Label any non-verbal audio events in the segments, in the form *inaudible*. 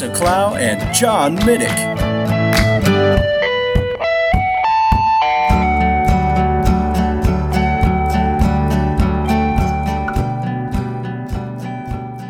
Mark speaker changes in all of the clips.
Speaker 1: Lisa Clough and John Middick.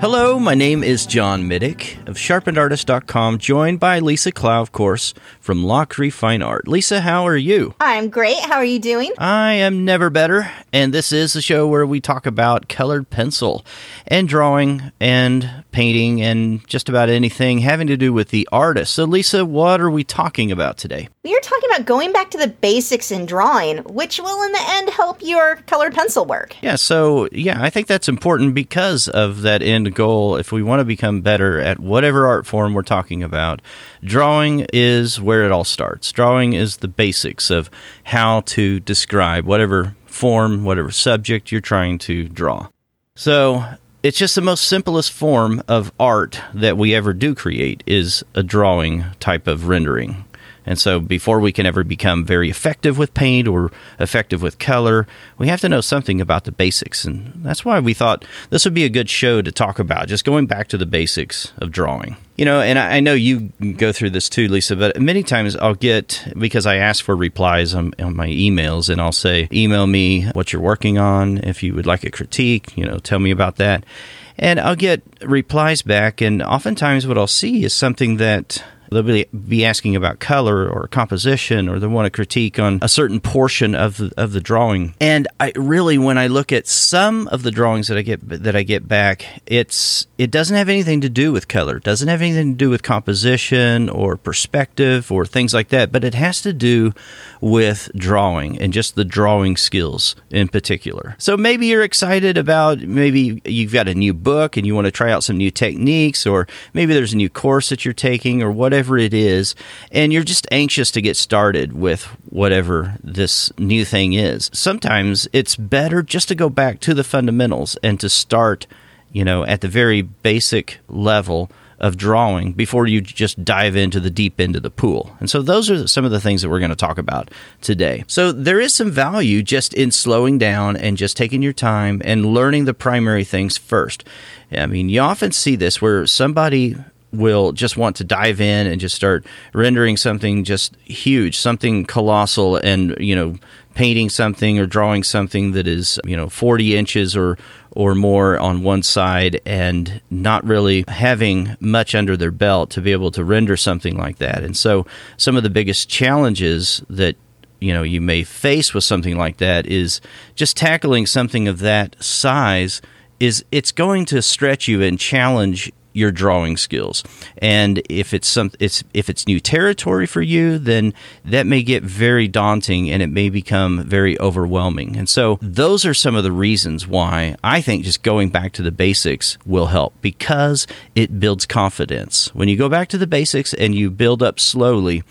Speaker 2: Hello, my name is John Middick of sharpenedartist.com, joined by Lisa Clough, of course, from Lachri Fine Art. Lisa, how are you?
Speaker 3: I'm great. How are you doing?
Speaker 2: I am never better, and this is the show where we talk about colored pencil and drawing and painting and just about anything having to do with the artist. So, Lisa, what are we talking about today?
Speaker 3: We are talking about going back to the basics in drawing, which will in the end help your colored pencil work.
Speaker 2: Yeah, so yeah, I think that's important because of that end goal. If we want to become better at whatever art form we're talking about, drawing is where it all starts. Drawing is the basics of how to describe whatever form, whatever subject you're trying to draw. So, it's just the most simplest form of art that we ever do create is a drawing type of rendering. And so, before we can ever become very effective with paint or effective with color, we have to know something about the basics. And that's why we thought this would be a good show to talk about, just going back to the basics of drawing. You know, and I know you go through this too, Lisa, but many times I'll get, because I ask for replies on, on my emails, and I'll say, email me what you're working on. If you would like a critique, you know, tell me about that. And I'll get replies back, and oftentimes what I'll see is something that They'll be, be asking about color or composition, or they want to critique on a certain portion of the, of the drawing. And I really, when I look at some of the drawings that I get that I get back, it's it doesn't have anything to do with color, it doesn't have anything to do with composition or perspective or things like that, but it has to do with drawing and just the drawing skills in particular. So maybe you're excited about maybe you've got a new book and you want to try out some new techniques, or maybe there's a new course that you're taking, or whatever whatever it is, and you're just anxious to get started with whatever this new thing is. Sometimes it's better just to go back to the fundamentals and to start, you know, at the very basic level of drawing before you just dive into the deep end of the pool. And so those are some of the things that we're going to talk about today. So there is some value just in slowing down and just taking your time and learning the primary things first. I mean, you often see this where somebody will just want to dive in and just start rendering something just huge, something colossal, and you know, painting something or drawing something that is you know 40 inches or or more on one side and not really having much under their belt to be able to render something like that. And so some of the biggest challenges that you know you may face with something like that is just tackling something of that size is it's going to stretch you and challenge your drawing skills. And if it's some it's if it's new territory for you, then that may get very daunting and it may become very overwhelming. And so those are some of the reasons why I think just going back to the basics will help because it builds confidence. When you go back to the basics and you build up slowly,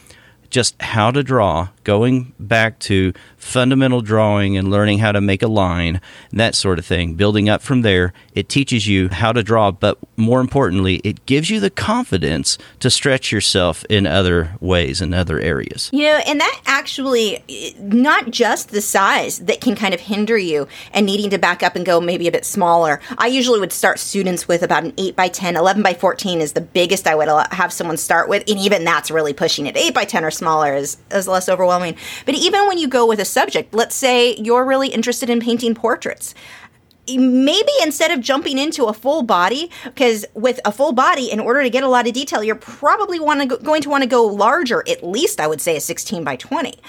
Speaker 2: just how to draw, going back to fundamental drawing and learning how to make a line, that sort of thing, building up from there, it teaches you how to draw, but more importantly, it gives you the confidence to stretch yourself in other ways in other areas.
Speaker 3: You know, and that actually, not just the size that can kind of hinder you and needing to back up and go maybe a bit smaller. I usually would start students with about an 8 by 10, 11 by 14 is the biggest I would have someone start with, and even that's really pushing it. 8 by 10 or smaller is, is less overwhelming. But even when you go with a subject, let's say you're really interested in painting portraits maybe instead of jumping into a full body because with a full body in order to get a lot of detail you're probably want to go, going to want to go larger at least i would say a 16 by 20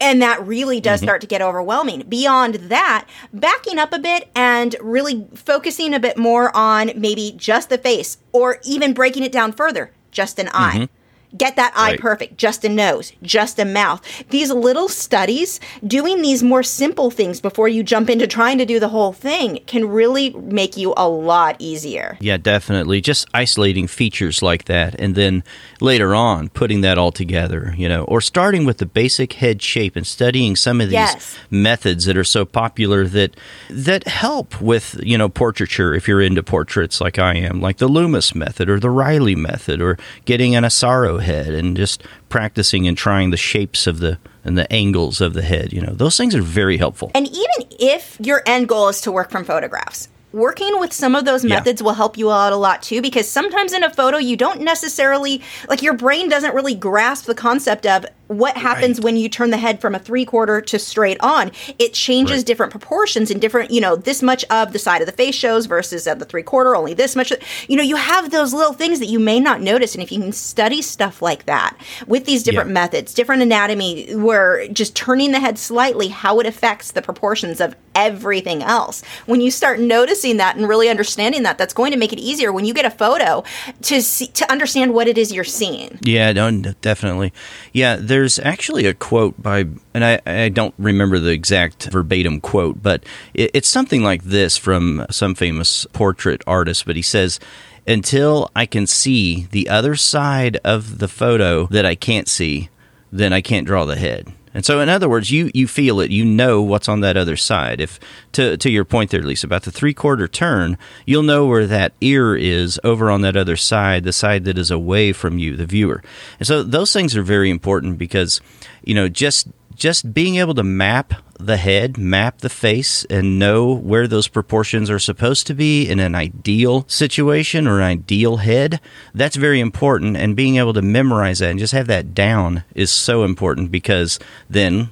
Speaker 3: and that really does mm-hmm. start to get overwhelming. Beyond that, backing up a bit and really focusing a bit more on maybe just the face or even breaking it down further, just an eye. Mm-hmm get that eye
Speaker 2: Right.
Speaker 3: perfect, just a nose, just a mouth. These little studies, doing these more simple things before you jump into trying to do the whole thing can really make you a lot easier.
Speaker 2: Yeah, definitely. Just isolating features like that and then later on putting that all together, you know, or starting with the basic head shape and studying some of these
Speaker 3: Yes.
Speaker 2: methods that are so popular that that help with, you know, portraiture if you're into portraits like I am, like the Loomis method or the Reilly method or getting an Asaro head and just practicing and trying the shapes of the and the angles of the head, you know. Those things are very helpful.
Speaker 3: And even if your end goal is to work from photographs, working with some of those
Speaker 2: Yeah.
Speaker 3: methods will help you out a lot too because sometimes in a photo you don't necessarily like your brain doesn't really grasp the concept of what happens
Speaker 2: Right.
Speaker 3: when you turn the head from a three quarter to straight on it changes
Speaker 2: Right.
Speaker 3: different proportions and different you know this much of the side of the face shows versus at the three quarter only this much you know you have those little things that you may not notice and if you can study stuff like that with these different
Speaker 2: Yeah.
Speaker 3: methods different anatomy where just turning the head slightly how it affects the proportions of everything else when you start noticing that and really understanding that that's going to make it easier when you get a photo to see to understand what it is you're seeing
Speaker 2: Yeah, no, definitely. Yeah, there's actually a quote by, and I, I don't remember the exact verbatim quote, but it, it's something like this from some famous portrait artist. But he says, Until I can see the other side of the photo that I can't see, then I can't draw the head. And so, in other words, you, you feel it, you know what's on that other side. If to to your point there, Lisa, about the three quarter turn, you'll know where that ear is over on that other side, the side that is away from you, the viewer. And so, those things are very important because, you know, just just being able to map the head, map the face, and know where those proportions are supposed to be in an ideal situation or an ideal head, that's very important. And being able to memorize that and just have that down is so important because then,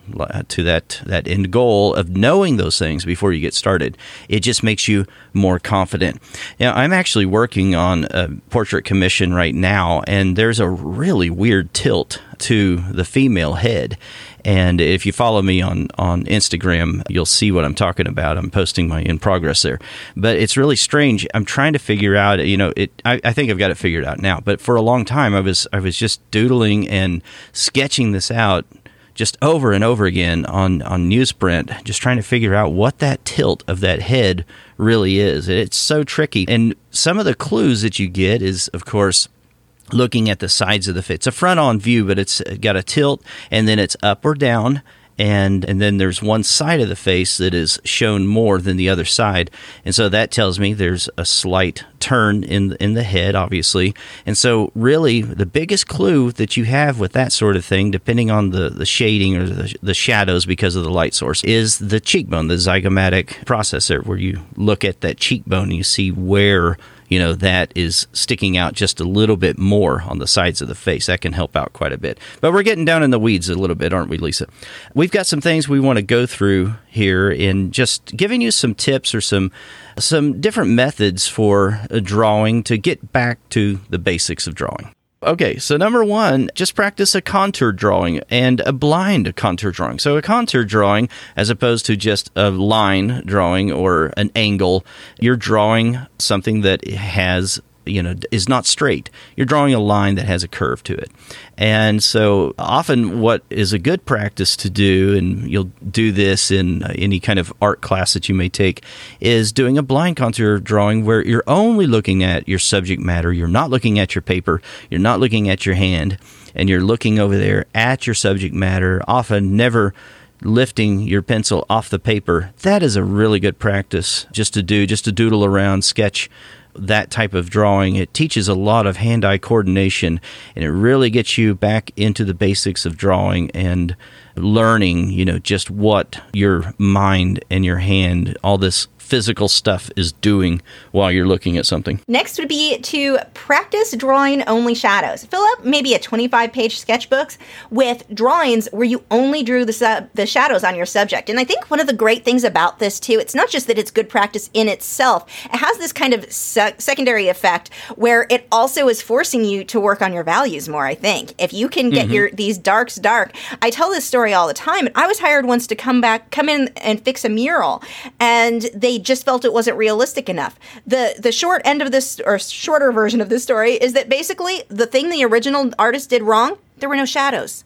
Speaker 2: to that, that end goal of knowing those things before you get started, it just makes you more confident. Now, I'm actually working on a portrait commission right now, and there's a really weird tilt to the female head. And if you follow me on, on Instagram, you'll see what I'm talking about. I'm posting my in progress there. But it's really strange. I'm trying to figure out, you know, it I, I think I've got it figured out now. But for a long time I was I was just doodling and sketching this out just over and over again on, on newsprint, just trying to figure out what that tilt of that head really is. It's so tricky. And some of the clues that you get is, of course, looking at the sides of the face. It's a front on view, but it's got a tilt and then it's up or down. And, and then there's one side of the face that is shown more than the other side. And so that tells me there's a slight turn in, in the head, obviously. And so, really, the biggest clue that you have with that sort of thing, depending on the, the shading or the, the shadows because of the light source, is the cheekbone, the zygomatic process there, where you look at that cheekbone and you see where you know that is sticking out just a little bit more on the sides of the face. That can help out quite a bit. But we're getting down in the weeds a little bit aren't we lisa? We've got some things we want to go through here in just giving you some tips or some some different methods for drawing to get back to the basics of drawing Okay, so number one, just practice a contour drawing and a blind contour drawing. So, a contour drawing, as opposed to just a line drawing or an angle, you're drawing something that has you know is not straight. You're drawing a line that has a curve to it. And so often what is a good practice to do and you'll do this in uh, any kind of art class that you may take is doing a blind contour drawing where you're only looking at your subject matter. You're not looking at your paper. You're not looking at your hand. And you're looking over there at your subject matter often never lifting your pencil off the paper. That is a really good practice just to do just to doodle around sketch that type of drawing. It teaches a lot of hand eye coordination and it really gets you back into the basics of drawing and learning, you know, just what your mind and your hand, all this physical stuff is doing while you're looking at something.
Speaker 3: Next would be to practice drawing only shadows. Fill up maybe a 25 page sketchbook with drawings where you only drew the, sub- the shadows on your subject. And I think one of the great things about this, too, it's not just that it's good practice in itself, it has this kind of se- secondary effect where it also is forcing you to work on your values more, I think. If you can get mm-hmm. your these darks dark, I tell this story all the time. I was hired once to come back, come in and fix a mural, and they they just felt it wasn't realistic enough. The the short end of this or shorter version of this story is that basically the thing the original artist did wrong, there were no shadows.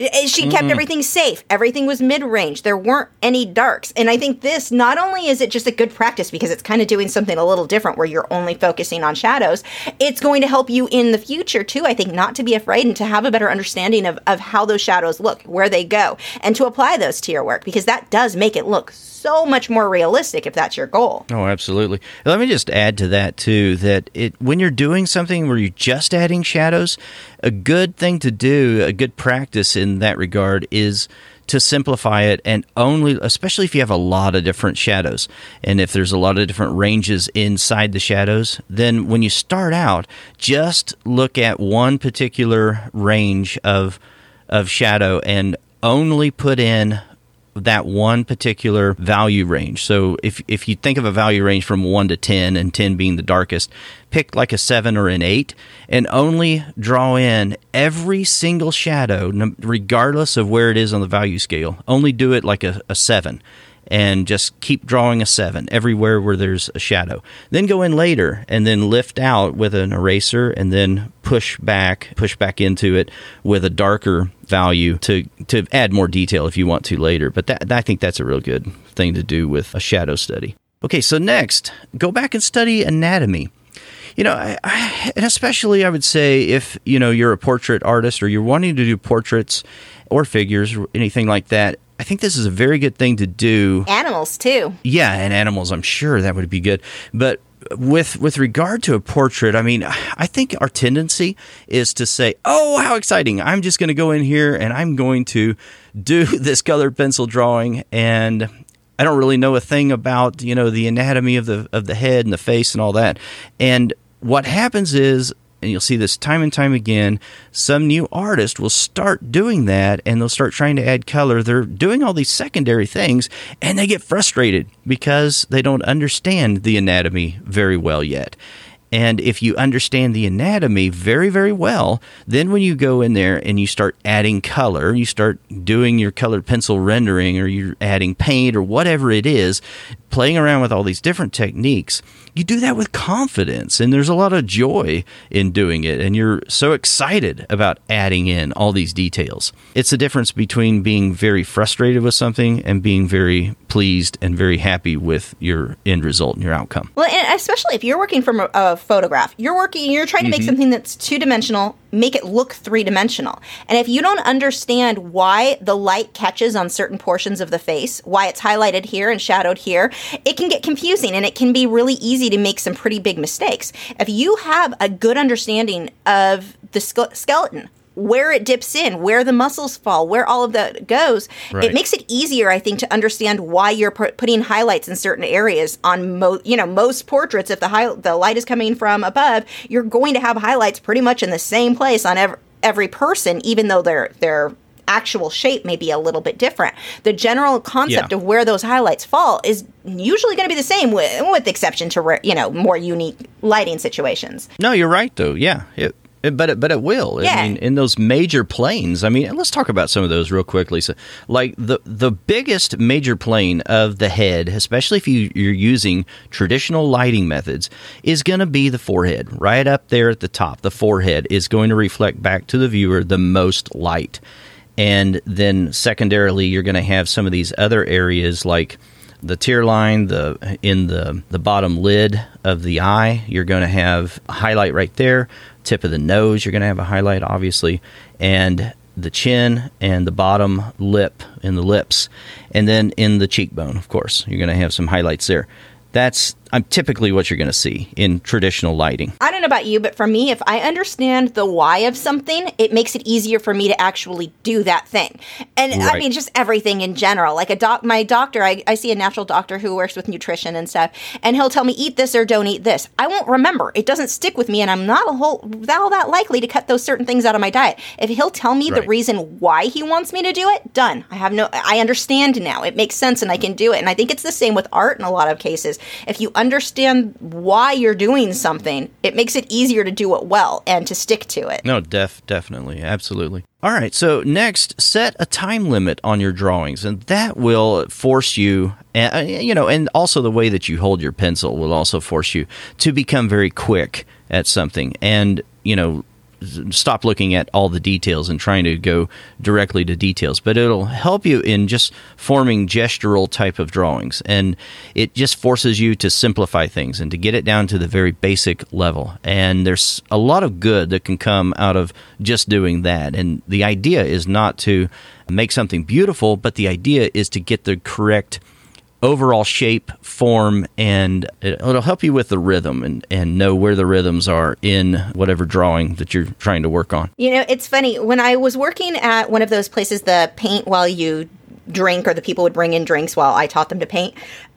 Speaker 3: She kept mm-hmm. everything safe. Everything was mid range. There weren't any darks. And I think this, not only is it just a good practice because it's kind of doing something a little different where you're only focusing on shadows, it's going to help you in the future too, I think, not to be afraid and to have a better understanding of, of how those shadows look, where they go, and to apply those to your work because that does make it look so much more realistic if that's your goal.
Speaker 2: Oh, absolutely. Let me just add to that too that it when you're doing something where you're just adding shadows, a good thing to do, a good practice in that regard is to simplify it and only especially if you have a lot of different shadows. And if there's a lot of different ranges inside the shadows then when you start out just look at one particular range of of shadow and only put in that one particular value range. So if if you think of a value range from 1 to 10 and 10 being the darkest, pick like a 7 or an 8 and only draw in every single shadow regardless of where it is on the value scale. Only do it like a, a 7 and just keep drawing a seven everywhere where there's a shadow. Then go in later and then lift out with an eraser and then push back, push back into it with a darker value to to add more detail if you want to later. But that I think that's a real good thing to do with a shadow study. Okay, so next, go back and study anatomy you know, I, I, and especially I would say if you know you're a portrait artist or you're wanting to do portraits or figures or anything like that, I think this is a very good thing to do.
Speaker 3: Animals too.
Speaker 2: Yeah, and animals. I'm sure that would be good. But with with regard to a portrait, I mean, I think our tendency is to say, "Oh, how exciting! I'm just going to go in here and I'm going to do *laughs* this colored pencil drawing." And I don't really know a thing about you know the anatomy of the of the head and the face and all that. And what happens is and you'll see this time and time again, some new artist will start doing that and they'll start trying to add color. They're doing all these secondary things and they get frustrated because they don't understand the anatomy very well yet. And if you understand the anatomy very, very well, then when you go in there and you start adding color, you start doing your colored pencil rendering or you're adding paint or whatever it is, playing around with all these different techniques, you do that with confidence and there's a lot of joy in doing it and you're so excited about adding in all these details. It's the difference between being very frustrated with something and being very pleased and very happy with your end result and your outcome.
Speaker 3: Well, and especially if you're working from a, a photograph, you're working, you're trying to make mm-hmm. something that's two dimensional, make it look three dimensional. And if you don't understand why the light catches on certain portions of the face, why it's highlighted here and shadowed here, it can get confusing and it can be really easy to make some pretty big mistakes. If you have a good understanding of the skeleton, where it dips in, where the muscles fall, where all of that goes, right. it makes it easier, I think, to understand why you're putting highlights in certain areas on mo- you know most portraits. If the high- the light is coming from above, you're going to have highlights pretty much in the same place on every every person, even though they're they're actual shape may be a little bit different. The general concept yeah. of where those highlights fall is usually going to be the same, with, with exception to you know more unique lighting situations.
Speaker 2: No, you're right though. Yeah, it, but it, but it will. Yeah. I mean, in those major planes. I mean, let's talk about some of those real quickly. So, like the the biggest major plane of the head, especially if you, you're using traditional lighting methods, is going to be the forehead. Right up there at the top, the forehead is going to reflect back to the viewer the most light and then secondarily you're going to have some of these other areas like the tear line the in the the bottom lid of the eye you're going to have a highlight right there. Tip of the nose you're going to have a highlight obviously. And the chin and the bottom lip in the lips. And then in the cheekbone of course you're going to have some highlights there. That's I'm typically what you're going to see in traditional lighting.
Speaker 3: I don't know about you, but for me, if I understand the why of something, it makes it easier for me to actually do that thing. And right. I mean, just everything in general. Like a doc, my doctor, I, I see a natural doctor who works with nutrition and stuff, and he'll tell me eat this or don't eat this. I won't remember. It doesn't stick with me, and I'm not a whole all that likely to cut those certain things out of my diet. If he'll tell me right. the reason why he wants me to do it, done. I have no. I understand now. It makes sense, and I can do it. And I think it's the same with art in a lot of cases. If you understand why you're doing something, it makes it easier to do it well and to stick to it.
Speaker 2: No, def definitely, absolutely. All right, so next, set a time limit on your drawings, and that will force you, you know, and also the way that you hold your pencil will also force you to become very quick at something, and you know, stop looking at all the details and trying to go directly to details but it'll help you in just forming gestural type of drawings. And it just forces you to simplify things and to get it down to the very basic level. And there's a lot of good that can come out of just doing that. And the idea is not to make something beautiful but the idea is to get the correct overall shape, form, and it'll help you with the rhythm and, and know where the rhythms are in whatever drawing that you're trying to work on.
Speaker 3: You know, it's funny. When I was working at one of those places, the paint while you drink, or the people would bring in drinks while I taught them to paint,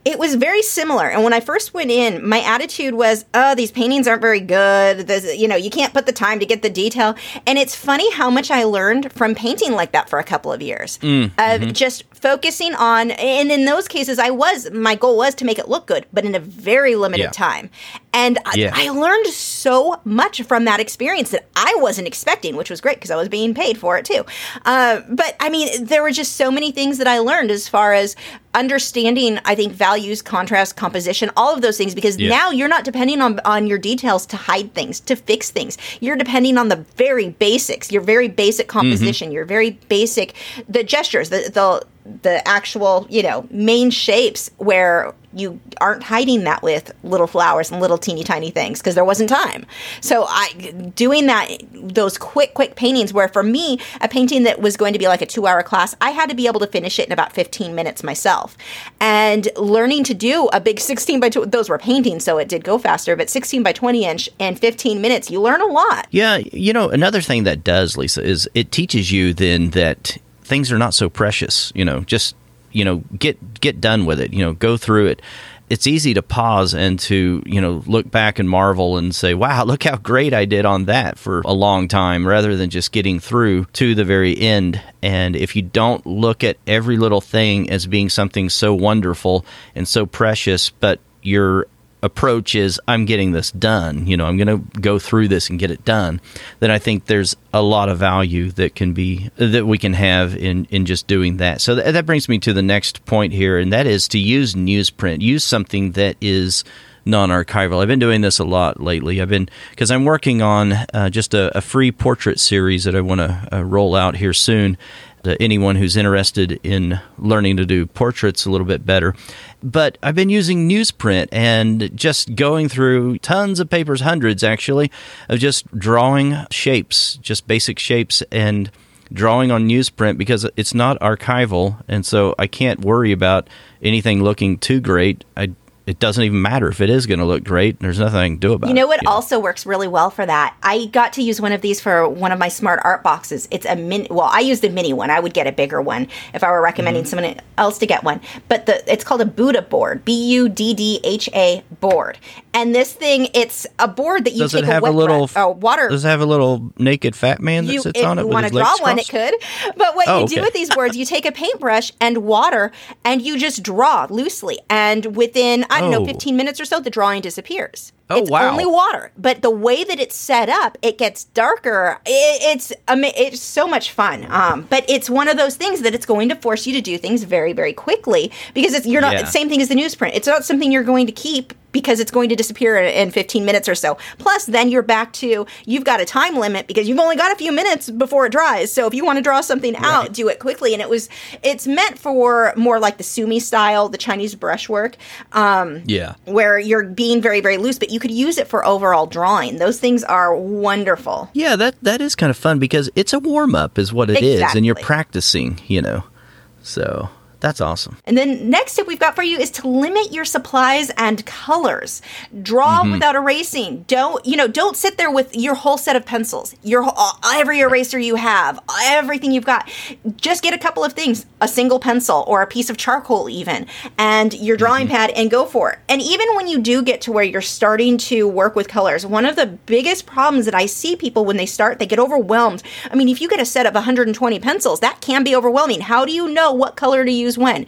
Speaker 3: it was very similar. And when I first went in, my attitude was, "Oh, these paintings aren't very good. There's, you know, you can't put the time to get the detail." And it's funny how much I learned from painting like that for a couple of years mm, of mm-hmm. just focusing on. And in those cases, I was my goal was to make it look good, but in a very limited yeah. time. And yeah. I, I learned so much from that experience that I wasn't expecting, which was great because I was being paid for it too. Uh, but I mean, there were just so many things that I learned as far as understanding i think values contrast composition all of those things because yeah. now you're not depending on on your details to hide things to fix things you're depending on the very basics your very basic mm-hmm. composition mm-hmm. your very basic the gestures the the the actual, you know, main shapes where you aren't hiding that with little flowers and little teeny tiny things because there wasn't time. So I doing that those quick quick paintings where for me a painting that was going to be like a 2-hour class, I had to be able to finish it in about 15 minutes myself. And learning to do a big *laughs* 16 by 2 those were paintings so it did go faster, but 16 by 20 inch and 15 minutes, you learn a lot.
Speaker 2: Yeah, you know, another thing that does Lisa is it teaches you then that things are not so precious. You know, just you know, get get done with it. You know, go through it. It's easy to pause and to you know look back and marvel and say, "Wow, look how great I did on that for a long time," rather than just getting through to the very end. And if you don't look at every little thing as being something so wonderful and so precious, but you're approach is I'm getting this done, you know, I'm going to go through this and get it done, then I think there's a lot of value that can be that we can have in in just doing that. So th- that brings me to the next point here and that is to use newsprint. Use something that is non-archival. I've been doing this a lot lately. I've been because I'm working on uh, just a, a, free portrait series that I want to uh, roll out here soon, to anyone who's interested in learning to do portraits a little bit better. But I've been using newsprint and just going through tons of papers, hundreds actually, of just drawing shapes, just basic shapes and drawing on newsprint because it's not archival and so I can't worry about anything looking too great. I it doesn't even matter if it is going to look great. There's nothing I can do about
Speaker 3: it. You know what
Speaker 2: it,
Speaker 3: also works really well for that? I got to use one of these for one of my smart art boxes. It's a mini. Well, I use the mini one. I would get a bigger one if I were recommending mm-hmm. someone else to get one. But the it's called a Buddha board. B U D D H A board. And this thing, it's a board that you
Speaker 2: does
Speaker 3: take
Speaker 2: it have
Speaker 3: a,
Speaker 2: a little
Speaker 3: oh, water.
Speaker 2: Does it have a little naked fat man that
Speaker 3: you,
Speaker 2: sits on it?
Speaker 3: If you want to draw one, it could. But what oh, you okay. do with these boards, you take a paintbrush and water, and you just draw loosely. And within I don't oh. know, 15 minutes or so, the drawing disappears.
Speaker 2: Oh
Speaker 3: it's
Speaker 2: wow!
Speaker 3: Only water, but the way that it's set up, it gets darker. It, it's it's so much fun. Um, but it's one of those things that it's going to force you to do things very very quickly because it's you're not yeah. same thing as the newsprint. It's not something you're going to keep because it's going to disappear in 15 minutes or so. Plus, then you're back to you've got a time limit because you've only got a few minutes before it dries. So if you want to draw something right. out, do it quickly. And it was it's meant for more like the sumi style, the Chinese brushwork. Um,
Speaker 2: yeah,
Speaker 3: where you're being very very loose, but you could use it for overall drawing. Those things are wonderful.
Speaker 2: Yeah, that that is kind of fun because it's a warm up, is what it exactly. is, and you're practicing. You know, so that's awesome.
Speaker 3: And then next tip we've got for you is to limit your supplies and colors. Draw mm-hmm. without erasing. Don't you know? Don't sit there with your whole set of pencils, your uh, every eraser you have, everything you've got. Just get a couple of things, a single pencil or a piece of charcoal, even, and your drawing mm-hmm. pad, and go for it. And even when you do get to where you're starting to work with colors, one of the biggest problems that I see people when they start, they get overwhelmed. I mean, if you get a set of 120 pencils, that can be overwhelming. How do you know what color to use? When.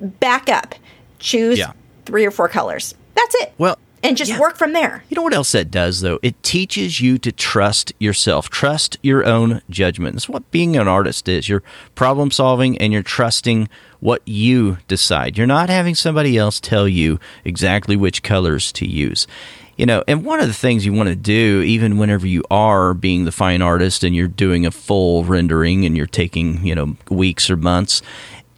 Speaker 3: Back up. Choose yeah. three or four colors. That's it.
Speaker 2: Well,
Speaker 3: and just
Speaker 2: yeah.
Speaker 3: work from there.
Speaker 2: You know what else that does, though? It teaches you to trust yourself, trust your own judgment. That's what being an artist is. You're problem solving and you're trusting what you decide. You're not having somebody else tell you exactly which colors to use. You know, and one of the things you want to do, even whenever you are being the fine artist and you're doing a full rendering and you're taking, you know, weeks or months,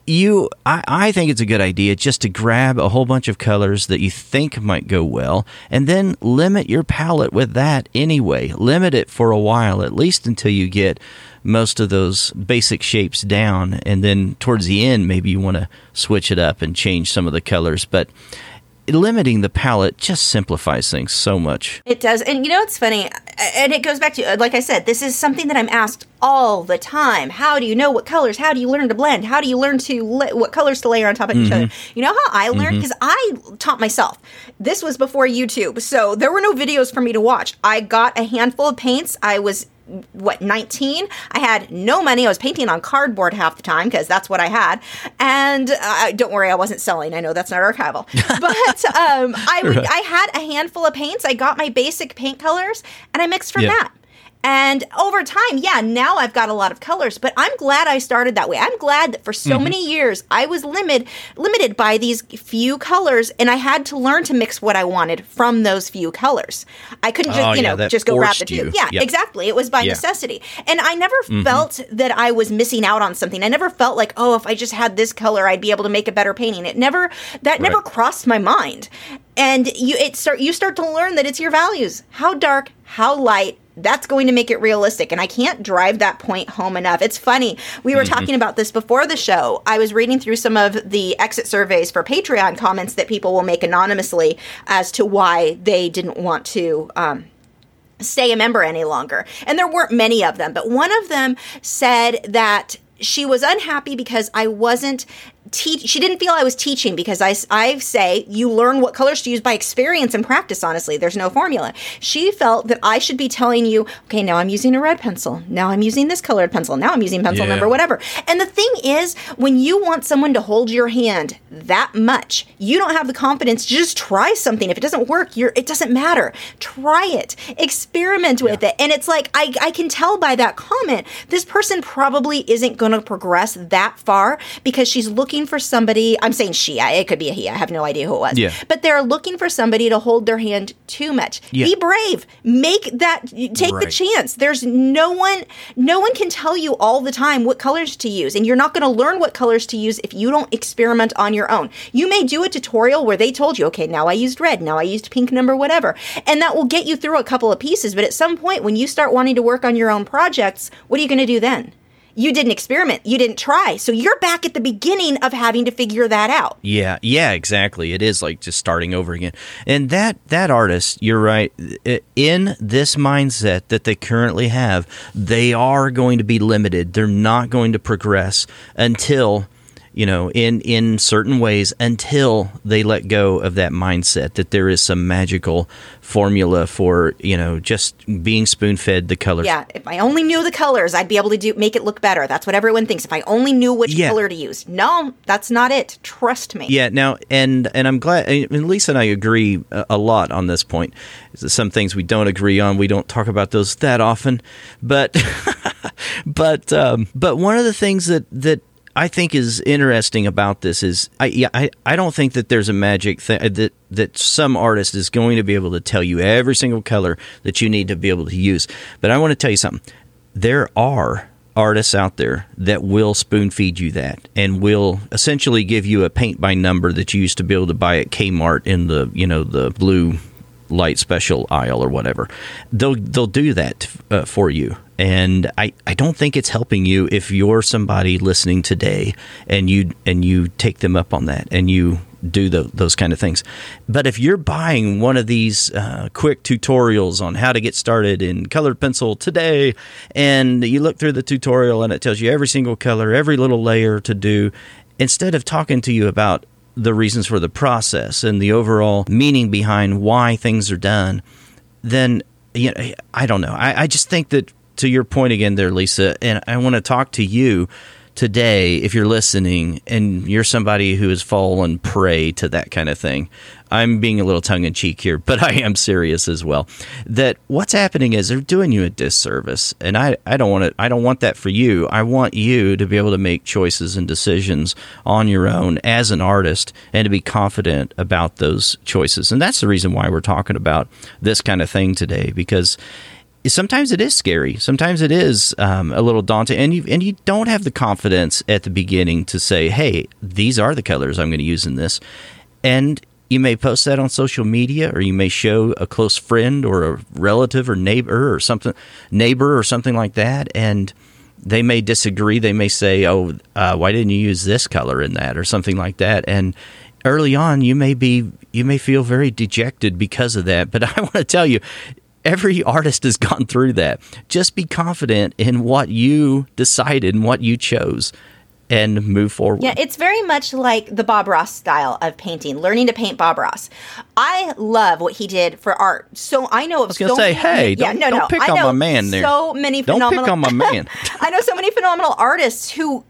Speaker 2: you I, I think it's a good idea just to grab a whole bunch of colors that you think might go well and then limit your palette with that anyway. Limit it for a while at least until you get most of those basic shapes down. And then towards the end maybe you want to switch it up and change some of the colors. But limiting the palette just simplifies things so much.
Speaker 3: It does. And you know, it's funny. And it goes back to, uh, like I said, this is something that I'm asked all the time. How do you know what colors? How do you learn to blend? How do you learn to, la- what colors to layer on top of each other? Mm-hmm. You know how I learned? Mm-hmm. Because I taught myself. This was before YouTube. So there were no videos for me to watch. I got a handful of paints. I was what 19 i had no money. I was painting on cardboard half the time because that's what i had. And uh, don't worry i wasn't selling. I know that's not archival. *laughs* But um, i would i had a handful of paints. I got my basic paint colors and i mixed from
Speaker 2: Yeah.
Speaker 3: that and over time, yeah, now I've got a lot of colors, but I'm glad I started that way. I'm glad that for so
Speaker 2: Mm-hmm.
Speaker 3: many years I was limited limited by these few colors and I had to learn to mix what I wanted from those few colors. I couldn't just,
Speaker 2: Oh,
Speaker 3: you know, just go grab the two. Yeah,
Speaker 2: Yep.
Speaker 3: exactly. It was by
Speaker 2: Yeah.
Speaker 3: necessity. And I never felt that I was missing out on something. I never felt like, oh, if I just had this color, I'd be able to make a better painting. It never that never crossed my mind. And you it start you start to learn that it's your values. How dark, how light, that's going to make it realistic. And I can't drive that point home enough. It's funny. We were talking about this before the show. I was reading through some of the exit surveys for Patreon comments that people will make anonymously as to why they didn't want to um, stay a member any longer. And there weren't many of them, but one of them said that she was unhappy because I wasn't teach she didn't feel I was teaching because I, I say you learn what colors to use by experience and practice honestly. There's no formula. She felt that I should be telling you okay now I'm using a red pencil. Now I'm using this colored pencil. Now I'm using pencil
Speaker 2: Yeah.
Speaker 3: number whatever. And the thing is when you want someone to hold your hand that much you don't have the confidence to just try something. If it doesn't work you're it doesn't matter. Try it. Experiment with it. And it's like I, I can tell by that comment this person probably isn't going to progress that far because she's looking for somebody i'm saying she I, it could be a he i have no idea who it was.
Speaker 2: Yeah.
Speaker 3: but they're looking for somebody to hold their hand too much.
Speaker 2: Yeah.
Speaker 3: be brave. Make that take the chance. There's no one no one can tell you all the time what colors to use and you're not going to learn what colors to use if you don't experiment on your own. You may do a tutorial where they told you okay now i used red now i used pink number whatever and that will get you through a couple of pieces but at some point when you start wanting to work on your own projects what are you going to do then you didn't experiment you didn't try so you're back at the beginning of having to figure that out
Speaker 2: Yeah, yeah, exactly. It is like just starting over again. And that that artist, you're right, in this mindset that they currently have, they are going to be limited. They're not going to progress until you know, in in certain ways until they let go of that mindset that there is some magical formula for, you know, just being spoon-fed the colors.
Speaker 3: Yeah, if I only knew the colors, I'd be able to do make it look better. That's what everyone thinks. If I only knew which
Speaker 2: Yeah.
Speaker 3: color to use. No, that's not it. Trust me.
Speaker 2: Yeah. Now, and and I'm glad. And Lisa and I agree a, a lot on this point. Some things we don't agree on. We don't talk about those that often, but *laughs* but um, but one of the things that that I think is interesting about this is I yeah I, I don't think that there's a magic thing that that some artist is going to be able to tell you every single color that you need to be able to use. But I want to tell you something. There are artists out there that will spoon feed you that and will essentially give you a paint by number that you used to be able to buy at Kmart in the you know the blue light special aisle or whatever. They'll they'll do that uh, for you. And I, I don't think it's helping you if you're somebody listening today and you and you take them up on that and you do the, those kind of things. But if you're buying one of these uh, quick tutorials on how to get started in colored pencil today, and you look through the tutorial and it tells you every single color, every little layer to do, instead of talking to you about the reasons for the process and the overall meaning behind why things are done, then you know, I don't know. I, I just think that to your point again there, Lisa, and I want to talk to you today if you're listening and you're somebody who has fallen prey to that kind of thing. I'm being a little tongue in cheek here, but I am serious as well. That what's happening is they're doing you a disservice, and I, I don't want it. I don't want that for you. I want you to be able to make choices and decisions on your own as an artist, and to be confident about those choices. And that's the reason why we're talking about this kind of thing today, because sometimes it is scary. Sometimes it is um, a little daunting, and you and you don't have the confidence at the beginning to say, "Hey, these are the colors I'm going to use in this," and you may post that on social media, or you may show a close friend or a relative or neighbor or something, neighbor or something like that, and they may disagree. They may say, "Oh, uh, why didn't you use this color in that?" or something like that, and early on you may be you may feel very dejected because of that but *laughs* i want to tell you every artist has gone through that. Just be confident in what you decided and what you chose and move forward.
Speaker 3: Yeah, it's very much like the Bob Ross style of painting, learning to paint Bob Ross. I love what he did for art. So I know of
Speaker 2: I was going to say, hey,
Speaker 3: yeah,
Speaker 2: don't,
Speaker 3: no,
Speaker 2: don't
Speaker 3: no.
Speaker 2: pick
Speaker 3: I
Speaker 2: on my man there.
Speaker 3: So many phenomenal, don't
Speaker 2: pick on my man. *laughs*
Speaker 3: I know so many phenomenal artists who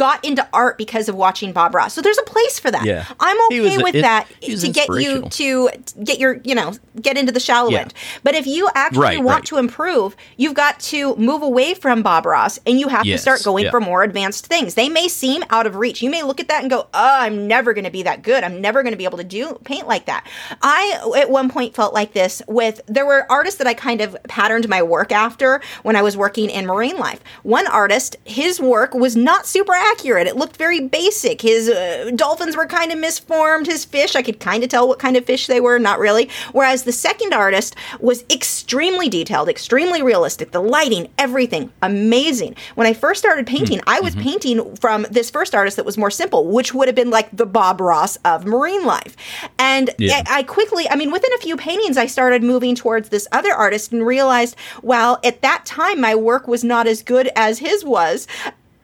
Speaker 3: got into art because of watching Bob Ross. So there's a place for that.
Speaker 2: Yeah.
Speaker 3: I'm okay
Speaker 2: was-
Speaker 3: with
Speaker 2: it-
Speaker 3: that to get you to get your, you know, get into the shallow
Speaker 2: Yeah.
Speaker 3: end. But if you actually
Speaker 2: Right,
Speaker 3: want
Speaker 2: right.
Speaker 3: to improve, you've got to move away from Bob Ross and you have to start going
Speaker 2: yeah.
Speaker 3: for more advanced things. They may seem out of reach. You may look at that and go, "Oh, I'm never going to be that good. I'm never going to be able to do paint like that." I at one point felt like this with there were artists that I kind of patterned my work after when I was working in marine life. One artist, his work was not super accurate. It looked very basic. His uh, dolphins were kind of misformed. His fish, I could kind of tell what kind of fish they were, not really. Whereas the second artist was extremely detailed, extremely realistic. The lighting, everything, amazing. When I first started painting, I was painting from this first artist that was more simple, which would have been like the Bob Ross of marine life. And
Speaker 2: Yeah.
Speaker 3: I, I quickly, I mean, within a few paintings, I started moving towards this other artist and realized, well, at that time, my work was not as good as his was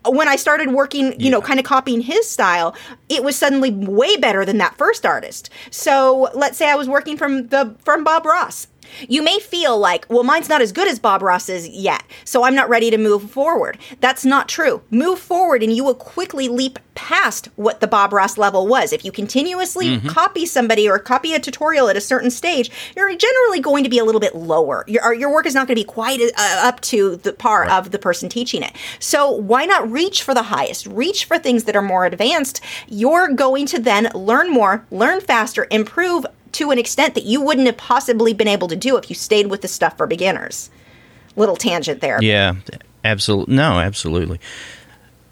Speaker 3: when I started working, you know, kind of copying his style, it was suddenly way better than that first artist. So let's say I was working from the from Bob Ross. You may feel like, well, mine's not as good as Bob Ross's yet, so I'm not ready to move forward. That's not true. Move forward and you will quickly leap past what the Bob Ross level was. If you continuously copy somebody or copy a tutorial at a certain stage, you're generally going to be a little bit lower. Your, your work is not going to be quite uh, up to the par of the person teaching it. So why not reach for the highest? Reach for things that are more advanced. You're going to then learn more, learn faster, improve to an extent that you wouldn't have possibly been able to do if you stayed with the stuff for beginners. Little tangent there.
Speaker 2: Yeah, absolutely. No, absolutely.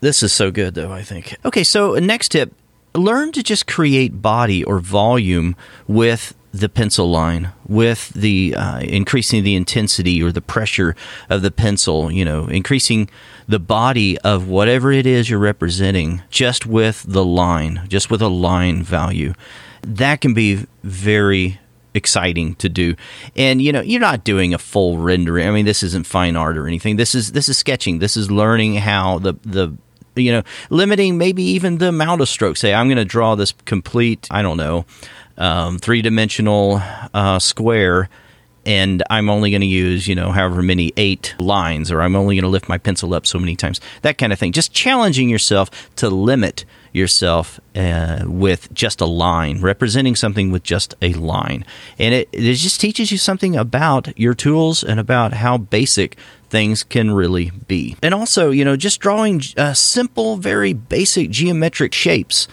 Speaker 2: This is so good, though, I think. Okay, so next tip learn to just create body or volume with the pencil line, with the uh, increasing the intensity or the pressure of the pencil, you know, increasing the body of whatever it is you're representing just with the line, just with a line value. That can be very exciting to do. And you know, you're not doing a full rendering. I mean, this isn't fine art or anything. This is this is sketching. This is learning how the the you know, limiting maybe even the amount of strokes. Say, I'm going to draw this complete, I don't know, um, three dimensional uh, square and I'm only going to use, you know, however many eight lines, or I'm only going to lift my pencil up so many times, that kind of thing. Just challenging yourself to limit yourself uh, with just a line, representing something with just a line. And it, it just teaches you something about your tools and about how basic things can really be. And also, you know, just drawing uh, simple, very basic geometric shapes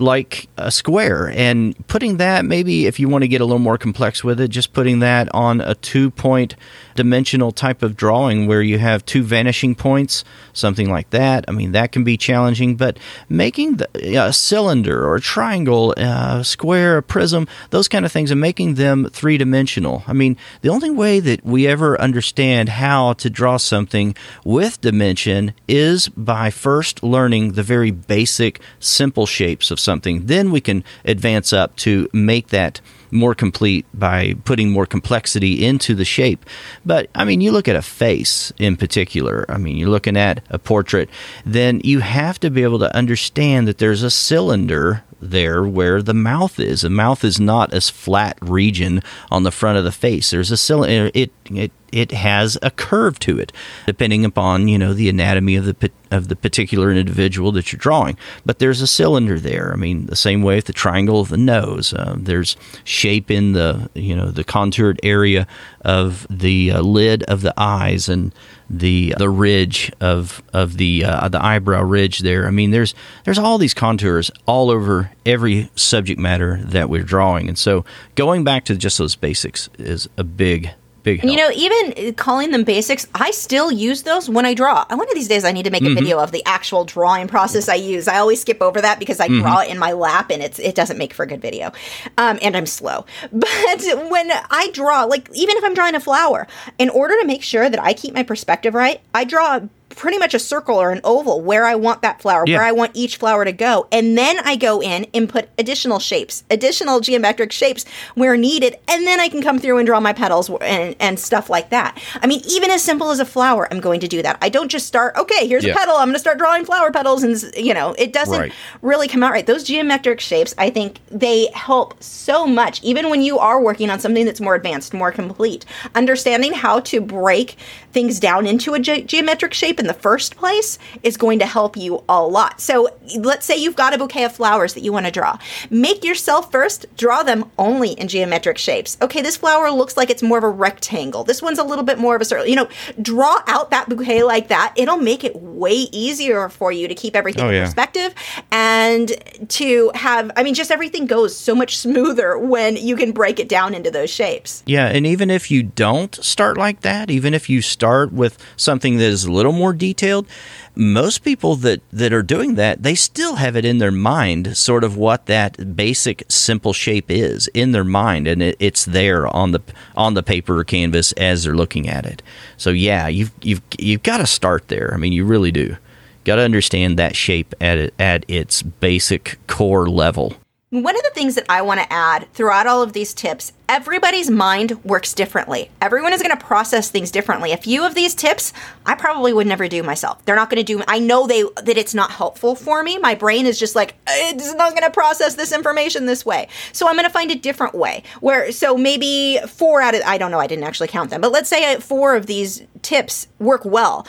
Speaker 2: like a square. And putting that maybe if you want to get a little more complex with it just putting that on a two point dimensional type of drawing where you have two vanishing points something like that. I mean that can be challenging but making the, a cylinder or a triangle a square a prism those kind of things and making them three dimensional i mean the only way that we ever understand how to draw something with dimension is by first learning the very basic simple shapes of something then we can advance up to make that more complete by putting more complexity into the shape. But I mean, you look at a face in particular, I mean, you're looking at a portrait, then you have to be able to understand that there's a cylinder there where the mouth is. The mouth is not a flat region on the front of the face. There's a cylinder. It it it has a curve to it, depending upon you know the anatomy of the of the particular individual that you're drawing. But there's a cylinder there. I mean, the same way with the triangle of the nose. Uh, there's shape in the you know the contoured area of the uh, lid of the eyes and the the ridge of of the uh, the eyebrow ridge there. I mean, there's there's all these contours all over every subject matter that we're drawing, and so going back to just those basics is a big Big
Speaker 3: help. You know, even calling them basics, I still use those when I draw. One of these days, I need to make a mm-hmm. video of the actual drawing process I use. I always skip over that because I mm-hmm. draw it in my lap, and it's it doesn't make for a good video. Um, and I'm slow. *laughs* But when I draw, like even if I'm drawing a flower, in order to make sure that I keep my perspective right, I draw pretty much a circle or an oval where I want that flower, yeah. where I want each flower to go. And then I go in and put additional shapes, additional geometric shapes where needed. And then I can come through and draw my petals and, and stuff like that. I mean, even as simple as a flower, I'm going to do that. I don't just start, okay, here's yeah. a petal. I'm going to start drawing flower petals. And, you know, it doesn't right. really come out right. Those geometric shapes, I think they help so much, even when you are working on something that's more advanced, more complete. Understanding how to break things down into a ge- geometric shape and the first place is going to help you a lot. So let's say you've got a bouquet of flowers that you want to draw. Make yourself first draw them only in geometric shapes. Okay, this flower looks like it's more of a rectangle. This one's a little bit more of a circle. You know, draw out that bouquet like that. It'll make it way easier for you to keep everything oh, in yeah. perspective and to have, I mean, just everything goes so much smoother when you can break it down into those shapes.
Speaker 2: Yeah, and even if you don't start like that, even if you start with something that is a little more detailed, most people that, that are doing that, they still have it in their mind, sort of what that basic simple shape is in their mind, and it, it's there on the on the paper or canvas as they're looking at it. So yeah, you've you've you've got to start there. I mean, you really do. Got to understand that shape at at its basic core level.
Speaker 3: One of the things that I want to add throughout all of these tips everybody's mind works differently. Everyone is going to process things differently. A few of these tips I probably would never do myself. They're not going to do I know they that it's not helpful for me. My brain is just like it's not going to process this information this way. So I'm going to find a different way. Where so maybe 4 out of I don't know, I didn't actually count them. But let's say 4 of these tips work well.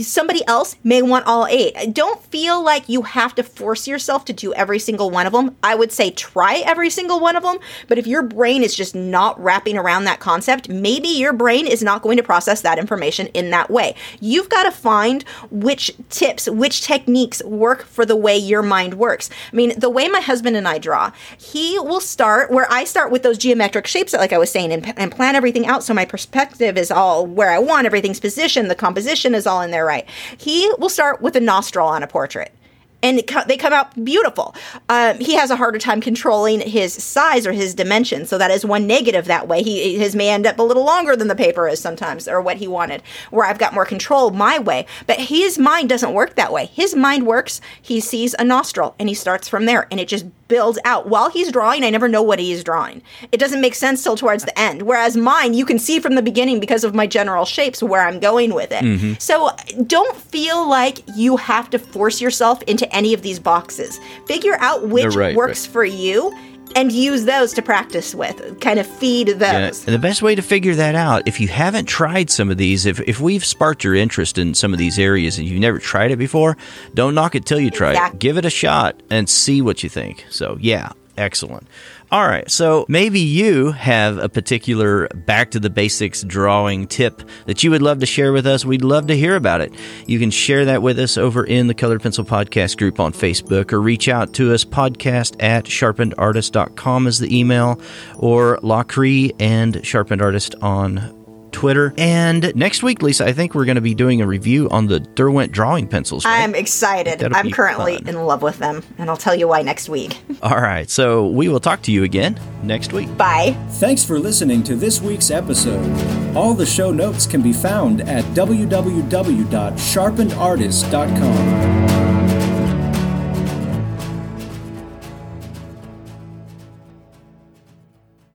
Speaker 3: Somebody else may want all 8. Don't feel like you have to force yourself to do every single one of them. I would say try every single one of them, but if your brain is just not wrapping around that concept, maybe your brain is not going to process that information in that way. You've got to find which tips, which techniques work for the way your mind works. I mean, the way my husband and I draw, he will start where I start with those geometric shapes, like I was saying, and, and plan everything out so my perspective is all where I want, everything's positioned, the composition is all in there right. He will start with a nostril on a portrait and they come out beautiful. Um, he has a harder time controlling his size or his dimension, so that is one negative that way. He his may end up a little longer than the paper is sometimes, or what he wanted. Where I've got more control my way, but his mind doesn't work that way. His mind works. He sees a nostril and he starts from there, and it just builds out. While he's drawing, I never know what he is drawing. It doesn't make sense till towards the end. Whereas mine, you can see from the beginning because of my general shapes where I'm going with it. Mm-hmm. So don't feel like you have to force yourself into any of these boxes. Figure out which right, works right. for you and use those to practice with. Kind of feed those. Yeah, and
Speaker 2: the best way to figure that out, if you haven't tried some of these, if, if we've sparked your interest in some of these areas and you've never tried it before, don't knock it till you try exactly. it. Give it a shot and see what you think. So, yeah, excellent. All right, so maybe you have a particular back to the basics drawing tip that you would love to share with us. We'd love to hear about it. You can share that with us over in the Colored Pencil Podcast group on Facebook or reach out to us podcast at sharpenedartist.com is the email or Lachri and Sharpened Artist on Twitter. And next week, Lisa, I think we're going to be doing a review on the Derwent drawing pencils. Right?
Speaker 3: I'm excited. That'll I'm currently fun. in love with them, and I'll tell you why next week. *laughs*
Speaker 2: All right. So we will talk to you again next week.
Speaker 3: Bye.
Speaker 1: Thanks for listening to this week's episode. All the show notes can be found at www.sharpenedartist.com.